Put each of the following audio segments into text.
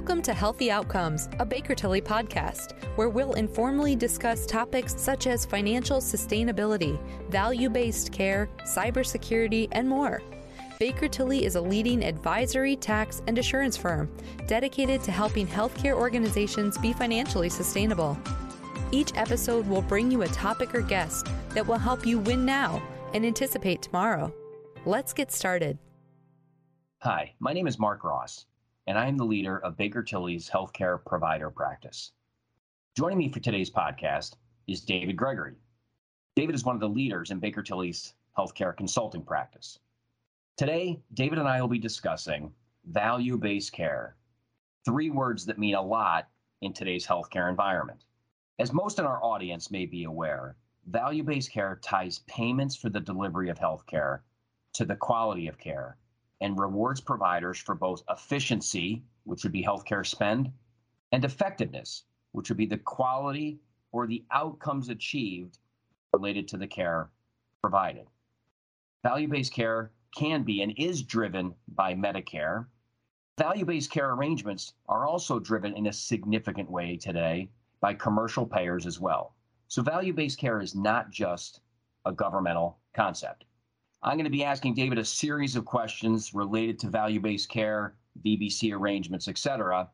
Welcome to Healthy Outcomes, a Baker Tilly podcast, where we'll informally discuss topics such as financial sustainability, value based care, cybersecurity, and more. Baker Tilly is a leading advisory, tax, and assurance firm dedicated to helping healthcare organizations be financially sustainable. Each episode will bring you a topic or guest that will help you win now and anticipate tomorrow. Let's get started. Hi, my name is Mark Ross and I am the leader of Baker Tilly's healthcare provider practice. Joining me for today's podcast is David Gregory. David is one of the leaders in Baker Tilly's healthcare consulting practice. Today, David and I will be discussing value based care, three words that mean a lot in today's healthcare environment. As most in our audience may be aware, value based care ties payments for the delivery of healthcare to the quality of care and rewards providers for both efficiency, which would be healthcare spend, and effectiveness, which would be the quality or the outcomes achieved related to the care provided. Value based care can be and is driven by Medicare. Value based care arrangements are also driven in a significant way today by commercial payers as well. So, value based care is not just a governmental concept. I'm going to be asking David a series of questions related to value-based care, VBC arrangements, et cetera,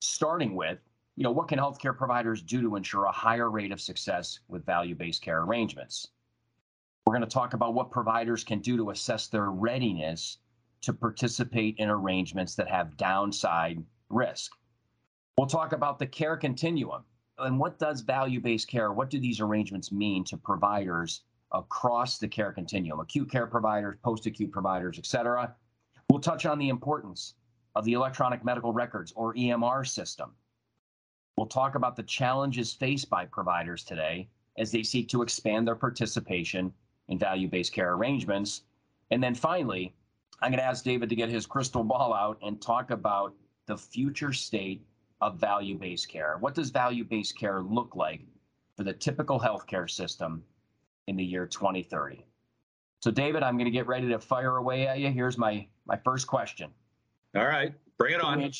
starting with, you know, what can healthcare providers do to ensure a higher rate of success with value-based care arrangements? We're going to talk about what providers can do to assess their readiness to participate in arrangements that have downside risk. We'll talk about the care continuum and what does value-based care, what do these arrangements mean to providers across the care continuum acute care providers, post acute providers, et cetera. We'll touch on the importance of the electronic medical records or EMR system. We'll talk about the challenges faced by providers today as they seek to expand their participation in value based care arrangements. And then finally, I'm going to ask David to get his crystal ball out and talk about the future state of value based care. What does value based care look like for the typical healthcare system in the year 2030. So, David, I'm going to get ready to fire away at you. Here's my my first question. All right, bring it on.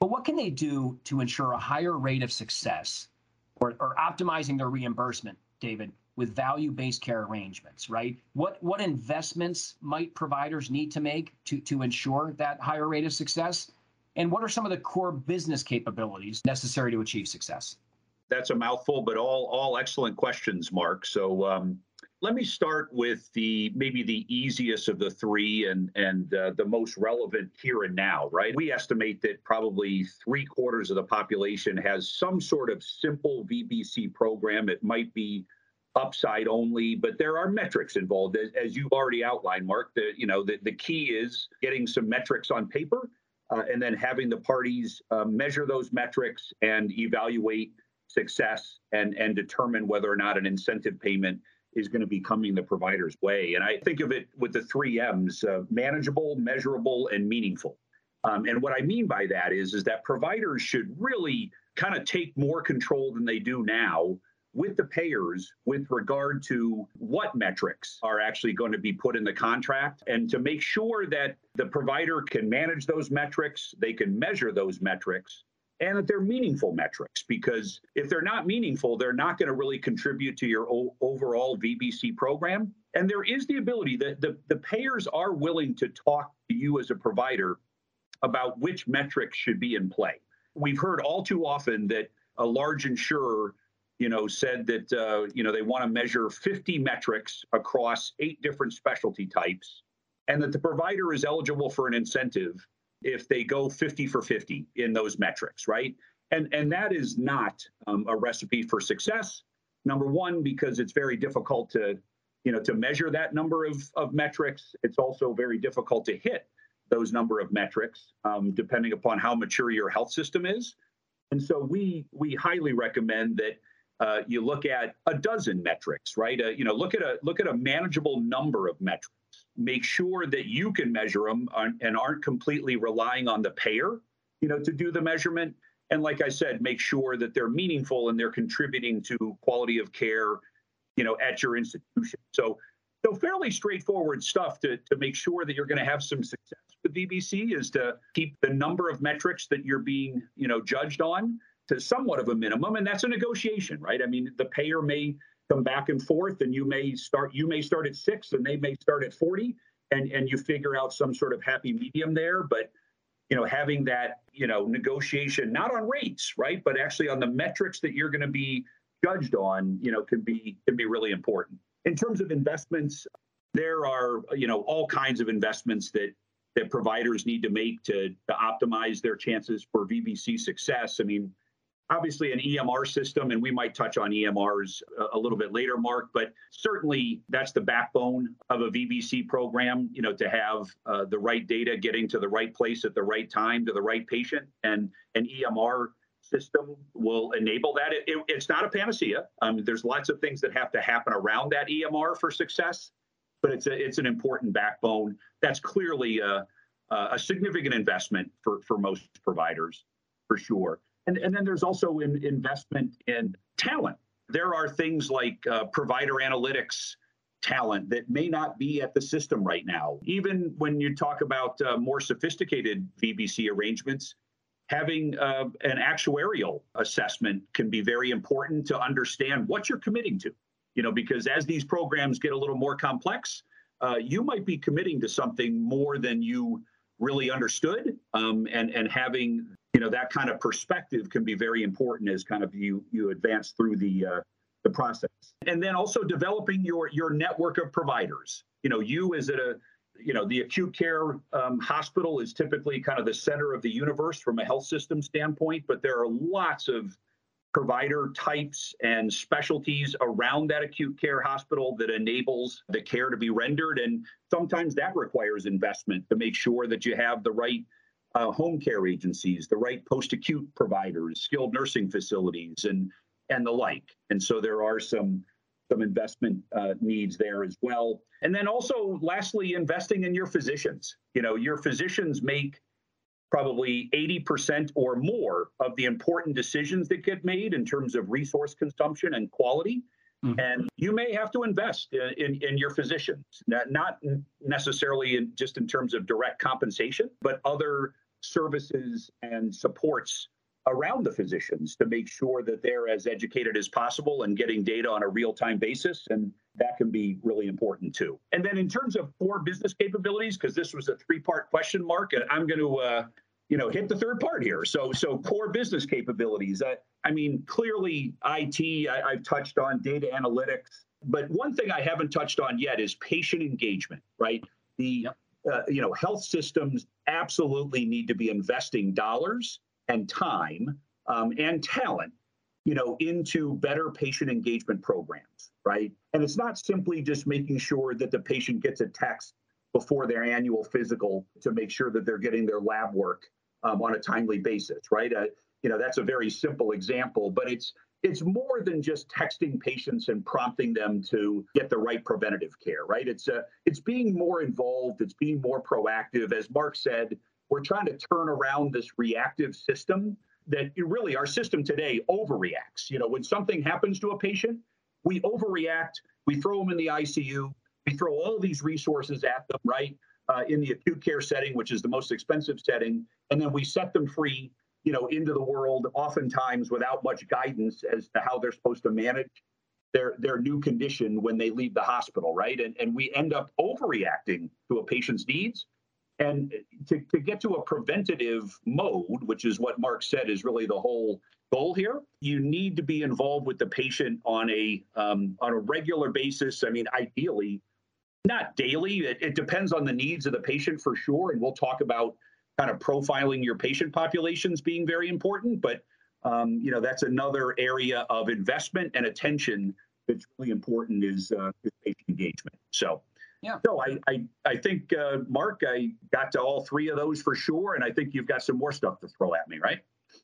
But what can they do to ensure a higher rate of success or, or optimizing their reimbursement, David, with value-based care arrangements, right? What what investments might providers need to make to, to ensure that higher rate of success? And what are some of the core business capabilities necessary to achieve success? That's a mouthful, but all all excellent questions, Mark. So um, let me start with the maybe the easiest of the three and and uh, the most relevant here and now. Right? We estimate that probably three quarters of the population has some sort of simple VBC program. It might be upside only, but there are metrics involved, as, as you've already outlined, Mark. The you know the the key is getting some metrics on paper. Uh, and then having the parties uh, measure those metrics and evaluate success and and determine whether or not an incentive payment is going to be coming the provider's way. And I think of it with the three M's: uh, manageable, measurable, and meaningful. Um, and what I mean by that is is that providers should really kind of take more control than they do now with the payers with regard to what metrics are actually going to be put in the contract and to make sure that the provider can manage those metrics, they can measure those metrics, and that they're meaningful metrics because if they're not meaningful, they're not going to really contribute to your o- overall VBC program. And there is the ability that the, the payers are willing to talk to you as a provider about which metrics should be in play. We've heard all too often that a large insurer you know, said that uh, you know they want to measure 50 metrics across eight different specialty types, and that the provider is eligible for an incentive if they go 50 for 50 in those metrics, right? And, and that is not um, a recipe for success. Number one, because it's very difficult to, you know, to measure that number of, of metrics. It's also very difficult to hit those number of metrics, um, depending upon how mature your health system is. And so we we highly recommend that uh, you look at a dozen metrics, right? Uh, you know, look at a look at a manageable number of metrics make sure that you can measure them and aren't completely relying on the payer, you know, to do the measurement. And like I said, make sure that they're meaningful and they're contributing to quality of care, you know, at your institution. So, so fairly straightforward stuff to, to make sure that you're going to have some success with VBC is to keep the number of metrics that you're being, you know, judged on to somewhat of a minimum, and that's a negotiation, right? I mean, the payer may come back and forth, and you may start you may start at six, and they may start at forty, and and you figure out some sort of happy medium there, but you know having that you know negotiation not on rates right but actually on the metrics that you're going to be judged on you know can be can be really important in terms of investments there are you know all kinds of investments that that providers need to make to, to optimize their chances for VBC success. I mean, obviously an EMR system, and we might touch on EMRs a, little bit later, Mark, but certainly that's the backbone of a VBC program, you know, to have uh, the right data getting to the right place at the right time to the right patient. And an EMR system will enable that. It, it, it's not a panacea. Um, there's lots of things that have to happen around that EMR for success, but it's a, it's an important backbone. That's clearly a, a significant investment for, for most providers, for sure. And, and then there's also an investment in talent. There are things like uh, provider analytics talent that may not be at the system right now. Even when you talk about uh, more sophisticated VBC arrangements, having uh, an actuarial assessment can be very important to understand what you're committing to. You know, because as these programs get a little more complex, uh, you might be committing to something more than you really understood, um, and and having you know that kind of perspective can be very important as kind of you you advance through the uh, the process. And then also developing your your network of providers. You know you as a you know the acute care um, hospital is typically kind of the center of the universe from a health system standpoint but there are lots of provider types and specialties around that acute care hospital that enables the care to be rendered. And sometimes that requires investment to make sure that you have the right uh, home care agencies, the right post-acute providers, skilled nursing facilities, and and the like. And so there are some some investment uh, needs there as well. And then also, lastly, investing in your physicians. You know, your physicians make probably 80% or more of the important decisions that get made in terms of resource consumption and quality. Mm-hmm. And you may have to invest in, in, in your physicians, not, not necessarily in, just in terms of direct compensation, but other services and supports around the physicians to make sure that they're as educated as possible and getting data on a real-time basis and that can be really important too. And then in terms of core business capabilities because this was a three-part question Mark i'm going to uh, you know hit the third part here. So so core business capabilities I, I mean clearly it I, i've touched on data analytics but one thing i haven't touched on yet is patient engagement right? The uh, you know, health systems absolutely need to be investing dollars and time um, and talent, you know, into better patient engagement programs, right? And it's not simply just making sure that the patient gets a text before their annual physical to make sure that they're getting their lab work um, on a timely basis, right? Uh, you know, that's a very simple example, but it's it's more than just texting patients and prompting them to get the right preventative care, right? It's uh, it's being more involved, it's being more proactive. As Mark said, we're trying to turn around this reactive system that really our system today overreacts. You know, when something happens to a patient, we overreact, we throw them in the ICU, we throw all these resources at them, right? Uh, in the acute care setting, which is the most expensive setting, and then we set them free you know, into the world, oftentimes without much guidance as to how they're supposed to manage their their new condition when they leave the hospital, right? And and we end up overreacting to a patient's needs. And to, to get to a preventative mode, which is what Mark said is really the whole goal here, you need to be involved with the patient on a um, on a regular basis. I mean, ideally, not daily. It, it depends on the needs of the patient for sure, and we'll talk about kind of profiling your patient populations being very important, but um, you know that's another area of investment and attention that's really important is, uh, is patient engagement. So. Yeah. So I, I, I think, uh, Mark, I got to all three of those for sure. And I think you've got some more stuff to throw at me, right?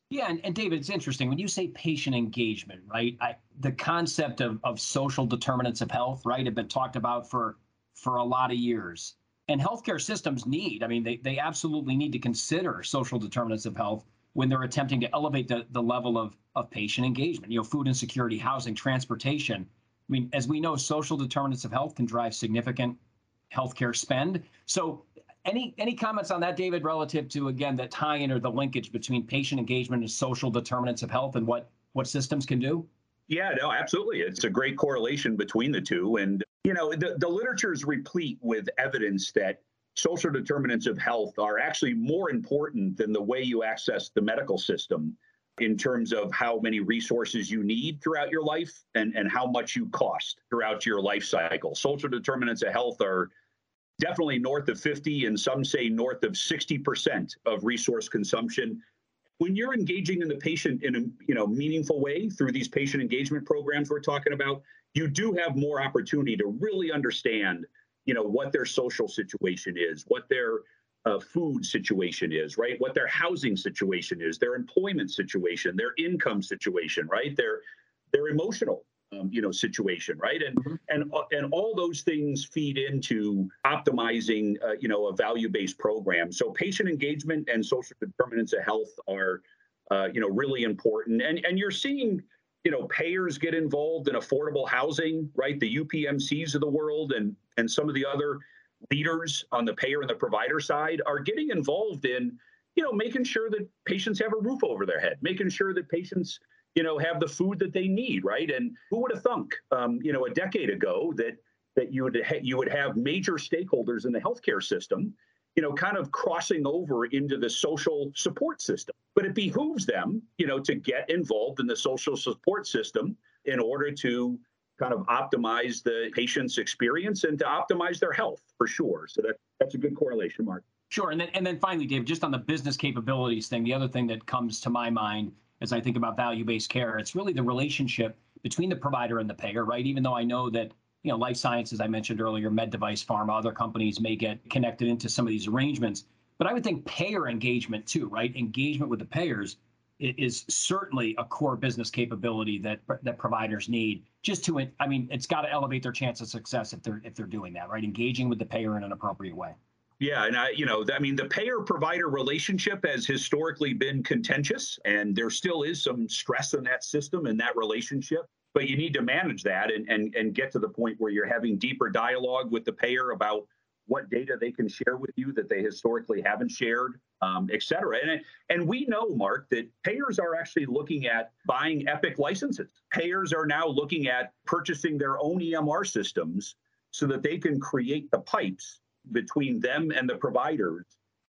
Yeah, and, and David, it's interesting when you say patient engagement, right? I, the concept of, of social determinants of health, right, have been talked about for for a lot of years and healthcare systems need, I mean, they, they absolutely need to consider social determinants of health when they're attempting to elevate the, the level of, of patient engagement, you know, food insecurity, housing, transportation. I mean, as we know, social determinants of health can drive significant healthcare spend. So any any comments on that, David, relative to again the tie-in or the linkage between patient engagement and social determinants of health and what what systems can do? Yeah, no, absolutely. It's a great correlation between the two. And, you know, the, the literature is replete with evidence that social determinants of health are actually more important than the way you access the medical system in terms of how many resources you need throughout your life and, and how much you cost throughout your life cycle. Social determinants of health are definitely north of 50 and some say north of 60% of resource consumption when you're engaging in the patient in a you know meaningful way through these patient engagement programs we're talking about you do have more opportunity to really understand you know what their social situation is what their uh, food situation is right? What their housing situation is their employment situation their income situation right? Their their emotional um, you know situation right? And mm-hmm. and uh, and all those things feed into optimizing uh, you know a value-based program. So patient engagement and social determinants of health are uh, you know really important. And and you're seeing you know payers get involved in affordable housing right the UPMCs of the world and and some of the other leaders on the payer and the provider side are getting involved in you know making sure that patients have a roof over their head making sure that patients you know, have the food that they need, right? And who would have thunk, um, you know, a decade ago that that you would ha- you would have major stakeholders in the healthcare system, you know, kind of crossing over into the social support system. But it behooves them, you know, to get involved in the social support system in order to kind of optimize the patient's experience and to optimize their health for sure. So that that's a good correlation, Mark. Sure, and then and then finally, Dave, just on the business capabilities thing, the other thing that comes to my mind as I think about value-based care. It's really the relationship between the provider and the payer, right? Even though I know that you know life sciences, I mentioned earlier, med device, pharma, other companies may get connected into some of these arrangements, but I would think payer engagement too, right? Engagement with the payers is certainly a core business capability that that providers need just to i mean it's got to elevate their chance of success if they're if they're doing that right engaging with the payer in an appropriate way yeah, and I, you know, I mean, the payer-provider relationship has historically been contentious, and there still is some stress in that system and that relationship. But you need to manage that and and and get to the point where you're having deeper dialogue with the payer about what data they can share with you that they historically haven't shared, um, et cetera. And, and we know, Mark, that payers are actually looking at buying Epic licenses. Payers are now looking at purchasing their own EMR systems so that they can create the pipes between them and the providers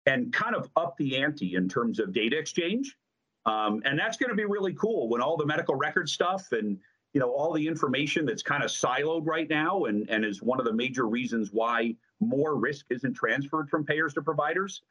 and kind of up the ante in terms of data exchange. Um, and that's going to be really cool when all the medical record stuff and you know all the information that's kind of siloed right now and, and is one of the major reasons why more risk isn't transferred from payers to providers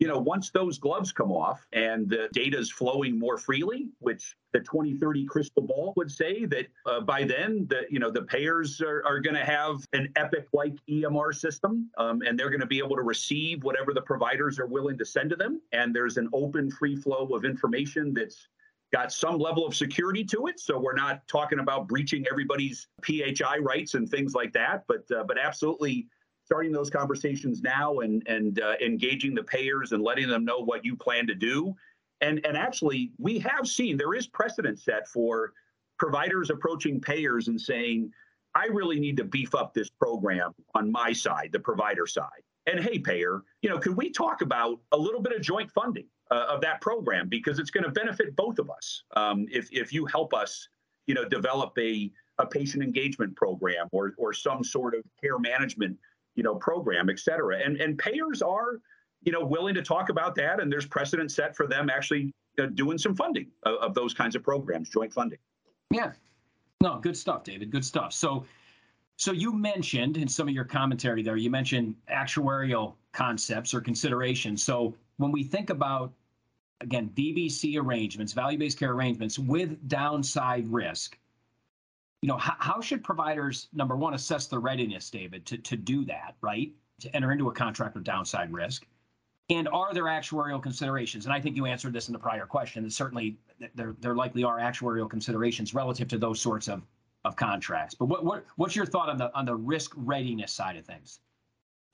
you know, once those gloves come off and the data is flowing more freely, which the 2030 crystal ball would say that uh, by then, the you know the payers are, are going to have an Epic-like EMR system, um, and they're going to be able to receive whatever the providers are willing to send to them. And there's an open, free flow of information that's got some level of security to it. So we're not talking about breaching everybody's PHI rights and things like that, but uh, but absolutely starting those conversations now and and uh, engaging the payers and letting them know what you plan to do. And and actually, we have seen there is precedent set for providers approaching payers and saying, "I really need to beef up this program on my side, the provider side." And hey, payer, you know, could we talk about a little bit of joint funding uh, of that program because it's going to benefit both of us um, if if you help us, you know, develop a a patient engagement program or or some sort of care management you know, program, et cetera. And and payers are, you know, willing to talk about that, and there's precedent set for them actually uh, doing some funding of, of those kinds of programs, joint funding. Yeah, no, good stuff, David. Good stuff. So. So you mentioned in some of your commentary there, you mentioned actuarial concepts or considerations. So when we think about again VBC arrangements, value-based care arrangements with downside risk, you know, how, how should providers, number one, assess the readiness, David, to, to do that, right? To enter into a contract with downside risk. And are there actuarial considerations? And I think you answered this in the prior question. Certainly there, there likely are actuarial considerations relative to those sorts of, of contracts. But what, what what's your thought on the on the risk readiness side of things?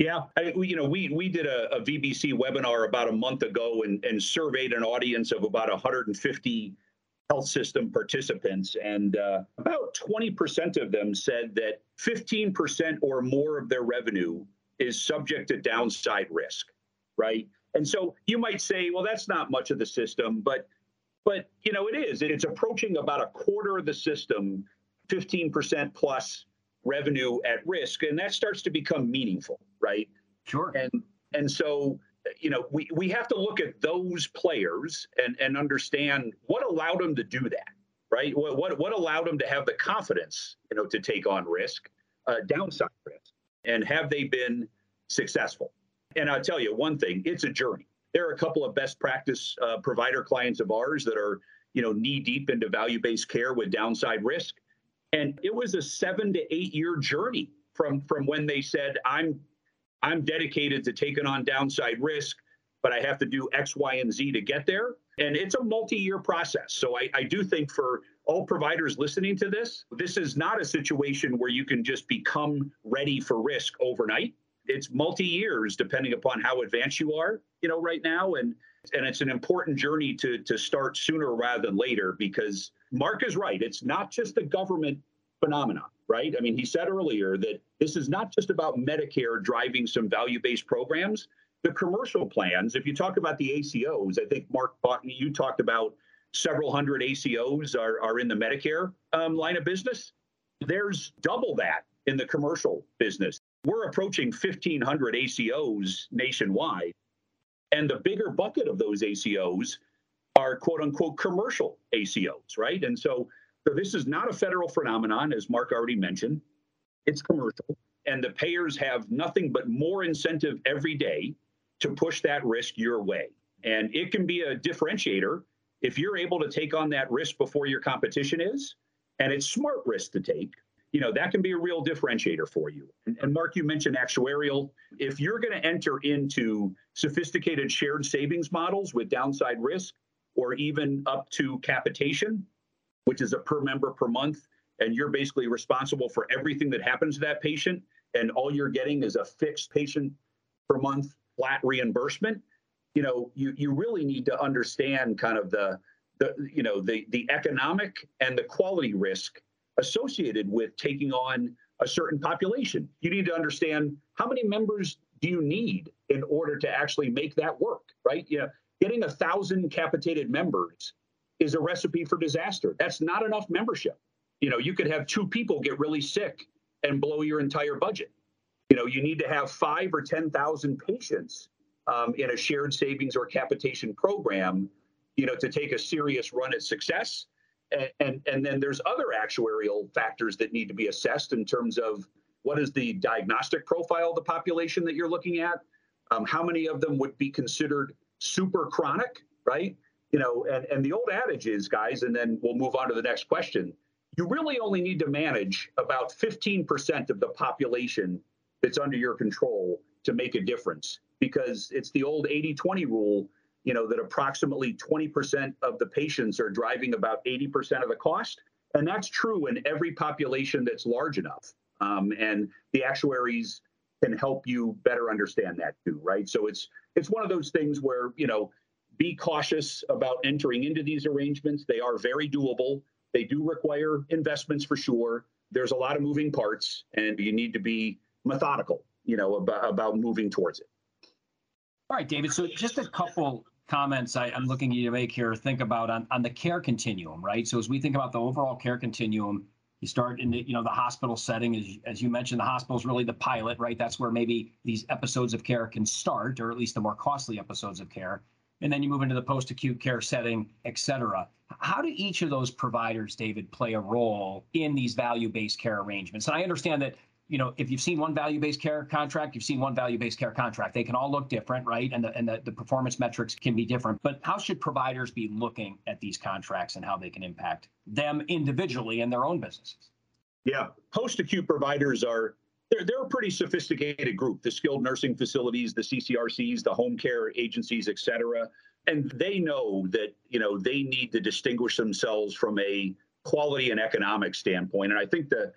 Yeah, I, you know, we we did a, a VBC webinar about a month ago and, and surveyed an audience of about 150 health system participants, and uh, about 20% of them said that 15% or more of their revenue is subject to downside risk, right? And so you might say, well, that's not much of the system, but but you know it is. It's approaching about a quarter of the system, 15% plus revenue at risk, and that starts to become meaningful, right? Sure. And and so you know we we have to look at those players and and understand what allowed them to do that, right? What what, what allowed them to have the confidence, you know, to take on risk, uh, downside risk, and have they been successful? And I'll tell you one thing: it's a journey. There are a couple of best practice uh, provider clients of ours that are, you know, knee deep into value-based care with downside risk, and it was a seven to eight year journey from from when they said, "I'm, I'm dedicated to taking on downside risk." But I have to do X, Y, and Z to get there. And it's a multi year process. So I, I do think for all providers listening to this, this is not a situation where you can just become ready for risk overnight it's multi years depending upon how advanced you are, you know, right now. And and it's an important journey to to start sooner rather than later because Mark is right. It's not just a government phenomenon, right? I mean, he said earlier that this is not just about Medicare driving some value-based programs. The commercial plans, if you talk about the ACOs, I think Mark you talked about several hundred ACOs are, are in the Medicare um, line of business. There's double that in the commercial business. We're approaching 1,500 ACOs nationwide. And the bigger bucket of those ACOs are quote unquote commercial ACOs, right? And so, so this is not a federal phenomenon, as Mark already mentioned. It's commercial. And the payers have nothing but more incentive every day to push that risk your way. And it can be a differentiator if you're able to take on that risk before your competition is, and it's smart risk to take, you know, that can be a real differentiator for you. And, and Mark, you mentioned actuarial. If you're going to enter into sophisticated shared savings models with downside risk or even up to capitation, which is a per member per month, and you're basically responsible for everything that happens to that patient, and all you're getting is a fixed patient per month flat reimbursement, you know, you, you really need to understand kind of the, the you know, the, the economic and the quality risk associated with taking on a certain population. You need to understand how many members do you need in order to actually make that work, right? Know, getting a thousand capitated members is a recipe for disaster. That's not enough membership. You know, you could have two people get really sick and blow your entire budget. You know, you need to have five or 10,000 patients um, in a shared savings or capitation program, you know, to take a serious run at success and, and then there's other actuarial factors that need to be assessed in terms of what is the diagnostic profile of the population that you're looking at? Um, how many of them would be considered super chronic right? You know and, and the old adage is guys and then we'll move on to the next question. You really only need to manage about 15% of the population that's under your control to make a difference because it's the old 80-20 rule you know, that approximately 20% of the patients are driving about 80% of the cost. And that's true in every population that's large enough. Um, and the actuaries can help you better understand that too, right? So it's it's one of those things where, you know, be cautious about entering into these arrangements. They are very doable. They do require investments for sure. There's a lot of moving parts, and you need to be methodical, you know, about, about moving towards it. All right, David. So just a couple comments I, am looking at you to make here think about on, on the care continuum, right? So as we think about the overall care continuum, you start in the you know the hospital setting as, as you mentioned the hospital is really the pilot right? That's where maybe these episodes of care can start or at least the more costly episodes of care. And then you move into the post-acute care setting et cetera. How do each of those providers David play a role in these value-based care arrangements? And i understand that you know, if you've seen one value-based care contract, you've seen one value-based care contract. They can all look different, right? And the and the, the performance metrics can be different. But how should providers be looking at these contracts and how they can impact them individually in their own businesses? Yeah, post-acute providers are they're, they're a pretty sophisticated group. The skilled nursing facilities, the CCRCs, the home care agencies, et cetera. And they know that, you know, they need to distinguish themselves from a quality and economic standpoint. And I think the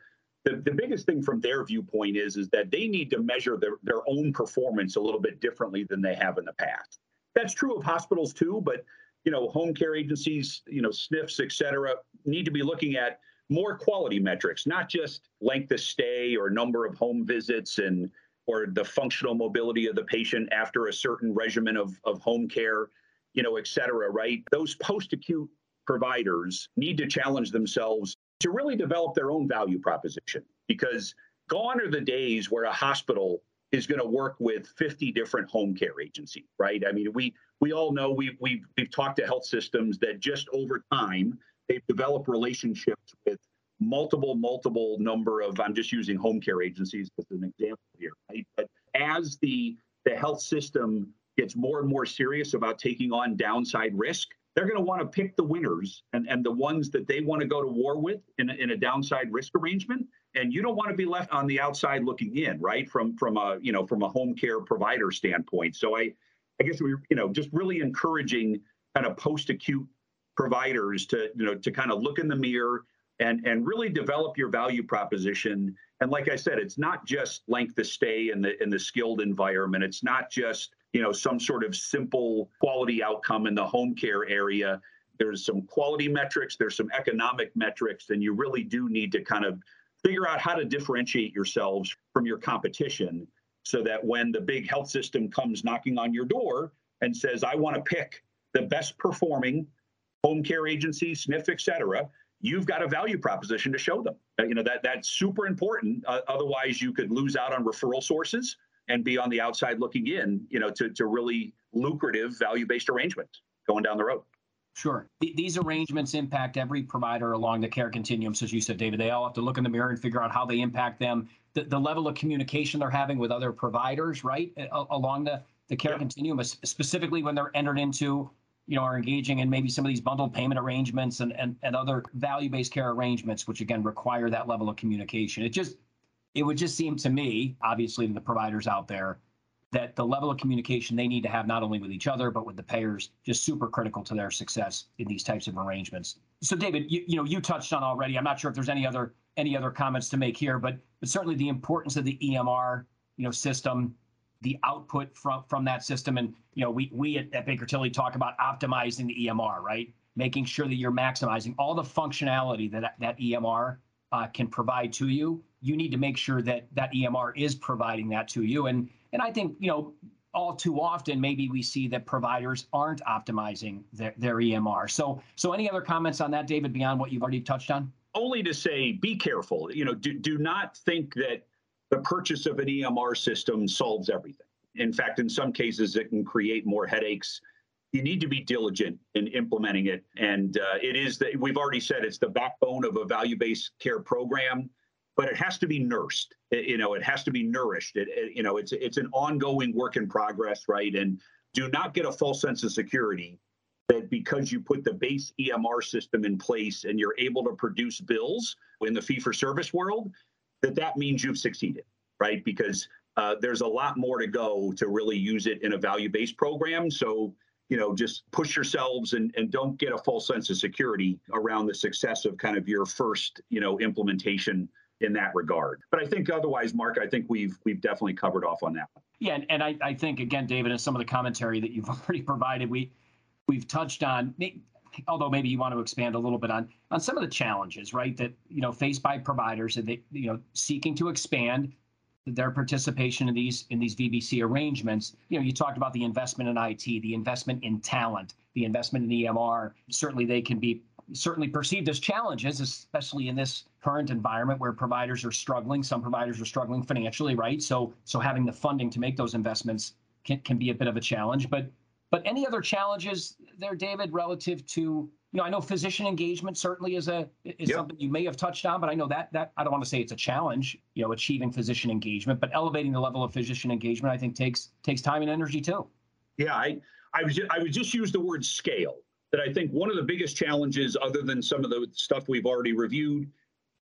the, the biggest thing from their viewpoint is is that they need to measure their, their own performance a little bit differently than they have in the past. That's true of hospitals too, but you know, home care agencies, you know, SNFs, et cetera, need to be looking at more quality metrics, not just length of stay or number of home visits and or the functional mobility of the patient after a certain regimen of, of home care, you know, et cetera, right? Those post acute providers need to challenge themselves to really develop their own value proposition because gone are the days where a hospital is going to work with 50 different home care agencies, right? I mean, we we all know we we've we've talked to health systems that just over time they've developed relationships with multiple multiple number of I'm just using home care agencies as an example here, right? But as the the health system gets more and more serious about taking on downside risk, they're going to want to pick the winners and, and the ones that they want to go to war with in a, in a downside risk arrangement. And you don't want to be left on the outside looking in right from from a you know from a home care provider standpoint. So i i guess we you know just really encouraging kind of post acute providers to you know to kind of look in the mirror and and really develop your value proposition. And like i said it's not just length of stay in the in the skilled environment. It's not just you know some sort of simple quality outcome in the home care area. There's some quality metrics there's some economic metrics and you really do need to kind of figure out how to differentiate yourselves from your competition so that when the big health system comes knocking on your door and says i want to pick the best performing home care agency SNF et cetera you've got a value proposition to show them. You know that that's super important. Uh, otherwise you could lose out on referral sources and be on the outside looking in, you know, to, to really lucrative value-based arrangements going down the road. Sure. these arrangements impact every provider along the care continuum. So as you said, David, they all have to look in the mirror and figure out how they impact them. The, the level of communication they're having with other providers, right, along the, the care continuum, specifically when they're entered into, you know, are engaging in maybe some of these bundled payment arrangements and, and, and other value-based care arrangements, which again require that level of communication. It just it would just seem to me, obviously, to the providers out there, that the level of communication they need to have not only with each other but with the payers just super critical to their success in these types of arrangements. So, David, you, you know you touched on already. I'm not sure if there's any other any other comments to make here, but but certainly the importance of the EMR you know system, the output from from that system, and you know we we at, at Baker Tilly talk about optimizing the EMR, right? Making sure that you're maximizing all the functionality that that EMR uh, can provide to you you need to make sure that that EMR is providing that to you. And and I think you know all too often maybe we see that providers aren't optimizing their, their EMR. So so any other comments on that, David, beyond what you've already touched on? Only to say, be careful. You know, do do not think that the purchase of an EMR system solves everything. In fact, in some cases, it can create more headaches. You need to be diligent in implementing it, and uh, it is that we've already said it's the backbone of a value-based care program but it has to be nursed. It, you know, it has to be nourished. It, it, you know, it's it's an ongoing work in progress, right? And do not get a false sense of security that because you put the base EMR system in place and you're able to produce bills in the fee for service world, that that means you've succeeded, right? Because uh, there's a lot more to go to really use it in a value based program. So, you know, just push yourselves and, and don't get a false sense of security around the success of kind of your first, you know, implementation in that regard. But I think otherwise, Mark, I think we've we've definitely covered off on that. Yeah, and, and I, I think again, David, in some of the commentary that you've already provided, we we've touched on although maybe you want to expand a little bit on on some of the challenges right that you know faced by providers and they you know seeking to expand their participation in these in these VBC arrangements. You know, you talked about the investment in IT, the investment in talent, the investment in EMR. Certainly, they can be certainly perceived as challenges, especially in this current environment where providers are struggling. Some providers are struggling financially, right? So, so having the funding to make those investments can, can be a bit of a challenge. But, but any other challenges there, David, relative to you know, I know physician engagement certainly is a is yep. something you may have touched on, but I know that that I don't want to say it's a challenge, you know, achieving physician engagement, but elevating the level of physician engagement, I think takes takes time and energy too. Yeah, I I was just, I would just use the word scale that I think one of the biggest challenges, other than some of the stuff we've already reviewed,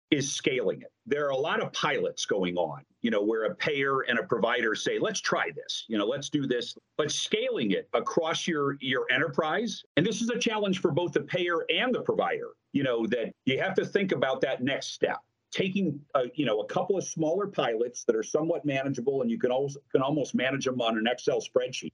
is scaling it. There are a lot of pilots going on, you know, where a payer and a provider say, let's try this, you know, let's do this, but scaling it across your your enterprise, and this is a challenge for both the payer and the provider, you know, that you have to think about that next step. Taking a, you know a couple of smaller pilots that are somewhat manageable, and you can almost can almost manage them on an Excel spreadsheet.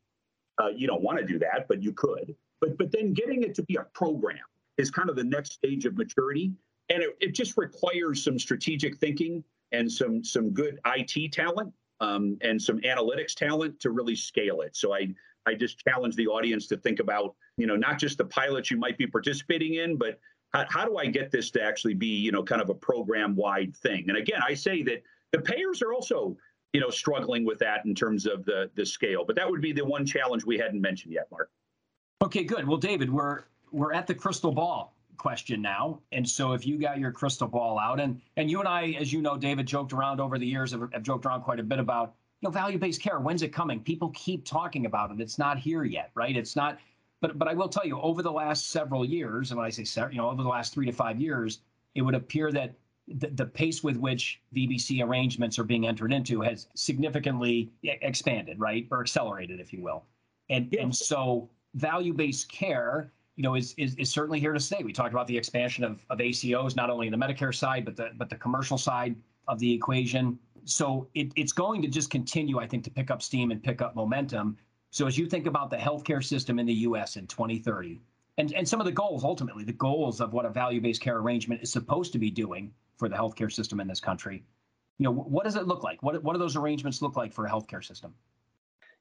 Uh, you don't want to do that, but you could. But but then getting it to be a program is kind of the next stage of maturity, and it, it just requires some strategic thinking and some some good IT talent um, and some analytics talent to really scale it. So I I just challenge the audience to think about you know not just the pilots you might be participating in, but how, how do I get this to actually be you know kind of a program wide thing? And again, I say that the payers are also you know struggling with that in terms of the the scale. But that would be the one challenge we hadn't mentioned yet, Mark. Okay, good. Well, David, we're we're at the crystal ball question now. And so if you got your crystal ball out, and and you and I, as you know, David, joked around over the years, have, have joked around quite a bit about you know value-based care. When's it coming? People keep talking about it. It's not here yet, right? It's not. But but I will tell you, over the last several years, and when I say several, you know, over the last three to five years, it would appear that the, the pace with which VBC arrangements are being entered into has significantly expanded, right, or accelerated, if you will. And yeah. and so value-based care you know, is, is, is certainly here to stay. We talked about the expansion of, of ACOs, not only in the Medicare side, but the but the commercial side of the equation. So it, it's going to just continue, I think, to pick up steam and pick up momentum. So as you think about the healthcare system in the U.S. in 2030, and, and some of the goals, ultimately, the goals of what a value-based care arrangement is supposed to be doing for the healthcare system in this country, you know, what does it look like? What, what do those arrangements look like for a healthcare system?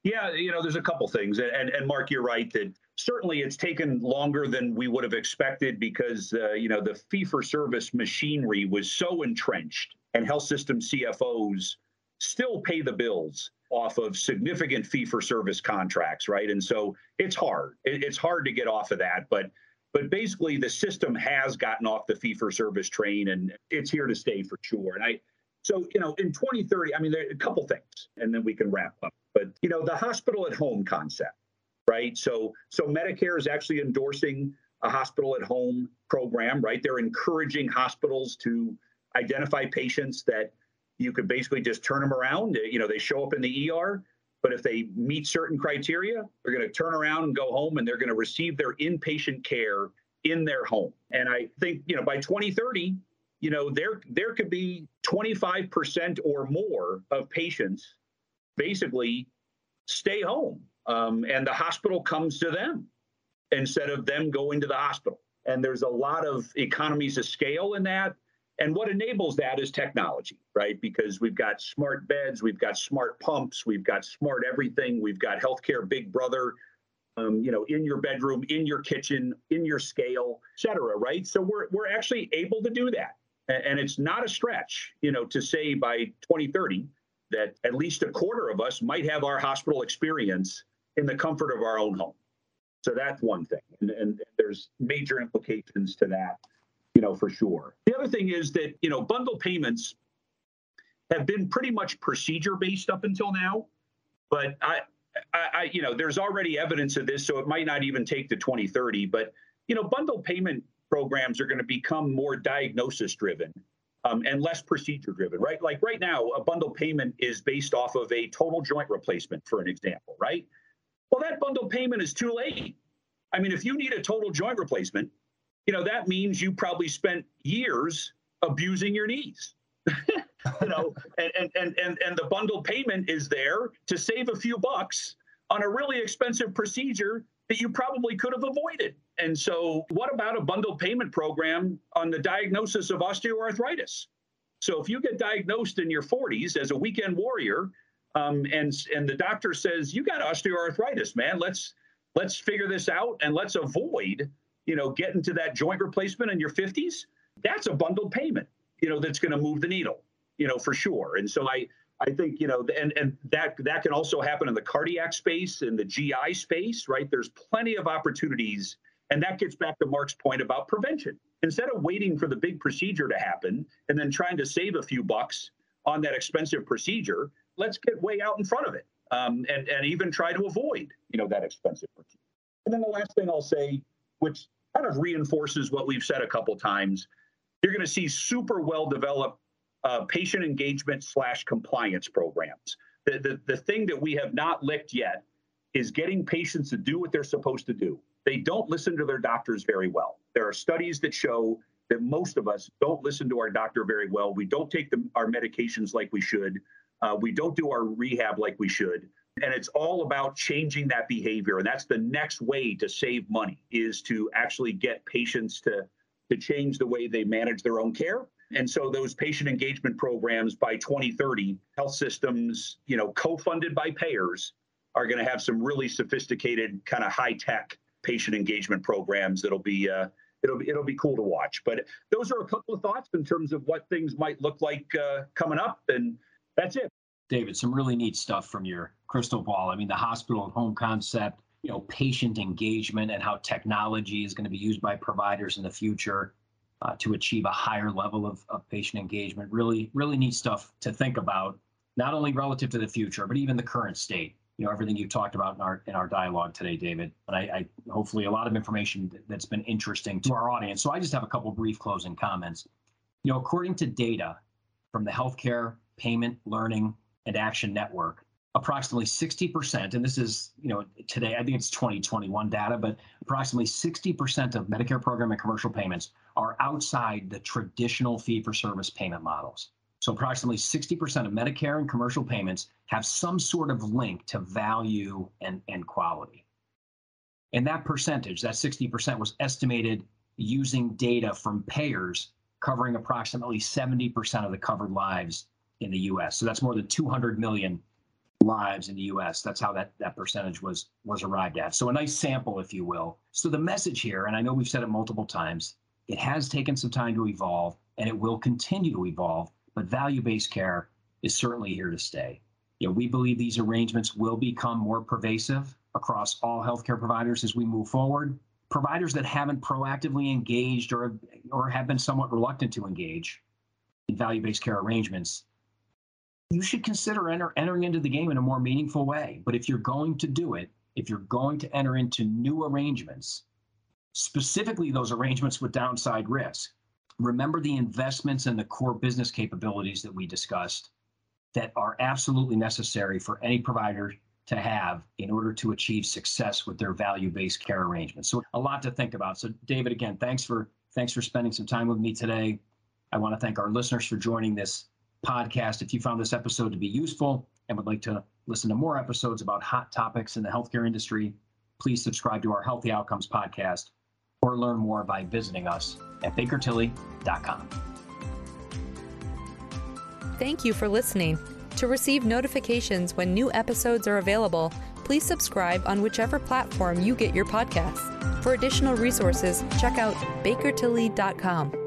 Yeah, you know, there's a couple things, and and Mark, you're right that certainly it's taken longer than we would have expected because uh, you know the fee-for-service machinery was so entrenched, and health system CFOs still pay the bills off of significant fee-for-service contracts, right? And so it's hard. it's hard to get off of that, but but basically the system has gotten off the fee-for-service train, and it's here to stay for sure. And I so, you know, in 2030, I mean, there are a couple things, and then we can wrap up. But, you know, the hospital at home concept, right? So, so Medicare is actually endorsing a hospital at home program, right? They're encouraging hospitals to identify patients that you could basically just turn them around. You know, they show up in the ER, but if they meet certain criteria, they're going to turn around and go home and they're going to receive their inpatient care in their home. And I think, you know, by 2030, you know, there there could be 25% or more of patients basically stay home, um, and the hospital comes to them instead of them going to the hospital. And there's a lot of economies of scale in that. And what enables that is technology, right? Because we've got smart beds, we've got smart pumps, we've got smart everything, we've got healthcare big brother, um, you know, in your bedroom, in your kitchen, in your scale, et cetera, right? So we're we're actually able to do that. And it's not a stretch, you know, to say by 2030 that at least a quarter of us might have our hospital experience in the comfort of our own home. So that's one thing. And, and there's major implications to that, you know, for sure. The other thing is that, you know, bundle payments have been pretty much procedure based up until now. But I, I, I, you know, there's already evidence of this, so it might not even take to 2030. But, you know, bundle payment programs are going to become more diagnosis driven um, and less procedure driven, right? Like right now, a bundle payment is based off of a total joint replacement, for an example, right? Well, that bundle payment is too late. I mean, if you need a total joint replacement, you know, that means you probably spent years abusing your knees. you know, and, and, and, and, and the bundle payment is there to save a few bucks on a really expensive procedure that you probably could have avoided. And so, what about a bundled payment program on the diagnosis of osteoarthritis? So, if you get diagnosed in your 40s as a weekend warrior, um, and and the doctor says you got osteoarthritis, man, let's let's figure this out and let's avoid, you know, getting to that joint replacement in your 50s. That's a bundled payment, you know, that's going to move the needle, you know, for sure. And so I I think you know, and and that that can also happen in the cardiac space, in the GI space, right? There's plenty of opportunities, and that gets back to Mark's point about prevention. Instead of waiting for the big procedure to happen and then trying to save a few bucks on that expensive procedure, let's get way out in front of it, um, and and even try to avoid you know that expensive procedure. And then the last thing I'll say, which kind of reinforces what we've said a couple times, you're going to see super well developed uh, patient engagement slash compliance programs. The, the, the thing that we have not licked yet is getting patients to do what they're supposed to do. They don't listen to their doctors very well. There are studies that show that most of us don't listen to our doctor very well. We don't take the, our medications like we should. Uh, we don't do our rehab like we should. And it's all about changing that behavior. And that's the next way to save money is to actually get patients to, to change the way they manage their own care And so those patient engagement programs by 2030, health systems, you know, co-funded by payers are going to have some really sophisticated kind of high-tech patient engagement programs that'll be uh, it'll be it'll be cool to watch. But those are a couple of thoughts in terms of what things might look like uh, coming up, and that's it. David, some really neat stuff from your crystal ball. I mean, the hospital at home concept, you know, patient engagement and how technology is going to be used by providers in the future uh, to achieve a higher level of, of patient engagement. Really, really neat stuff to think about, not only relative to the future, but even the current state. You know, everything you talked about in our in our dialogue today, David. But I, I hopefully a lot of information that's been interesting to our audience. So I just have a couple brief closing comments. You know, according to data from the Healthcare Payment Learning and Action Network, approximately 60%, and this is, you know, today, I think it's 2021 data, but approximately 60% of Medicare program and commercial payments are outside the traditional fee for service payment models. So approximately 60% of Medicare and commercial payments have some sort of link to value and, and quality. And that percentage, that 60%, was estimated using data from payers covering approximately 70% of the covered lives in the US. So that's more than 200 million lives in the US. That's how that, that percentage was was arrived at. So a nice sample, if you will. So the message here, and I know we've said it multiple times, it has taken some time to evolve and it will continue to evolve, but value-based care is certainly here to stay. You know, we believe these arrangements will become more pervasive across all healthcare providers as we move forward. Providers that haven't proactively engaged or, or have been somewhat reluctant to engage in value-based care arrangements you should consider enter, entering into the game in a more meaningful way. But if you're going to do it, if you're going to enter into new arrangements, specifically those arrangements with downside risk, remember the investments and the core business capabilities that we discussed that are absolutely necessary for any provider to have in order to achieve success with their value-based care arrangements. So a lot to think about. So David, again, thanks for thanks for spending some time with me today. I want to thank our listeners for joining this podcast. If you found this episode to be useful and would like to listen to more episodes about hot topics in the healthcare industry, please subscribe to our Healthy Outcomes podcast or learn more by visiting us at bakertilly.com. Thank you for listening. To receive notifications when new episodes are available, please subscribe on whichever platform you get your podcasts. For additional resources, check out bakertilly.com.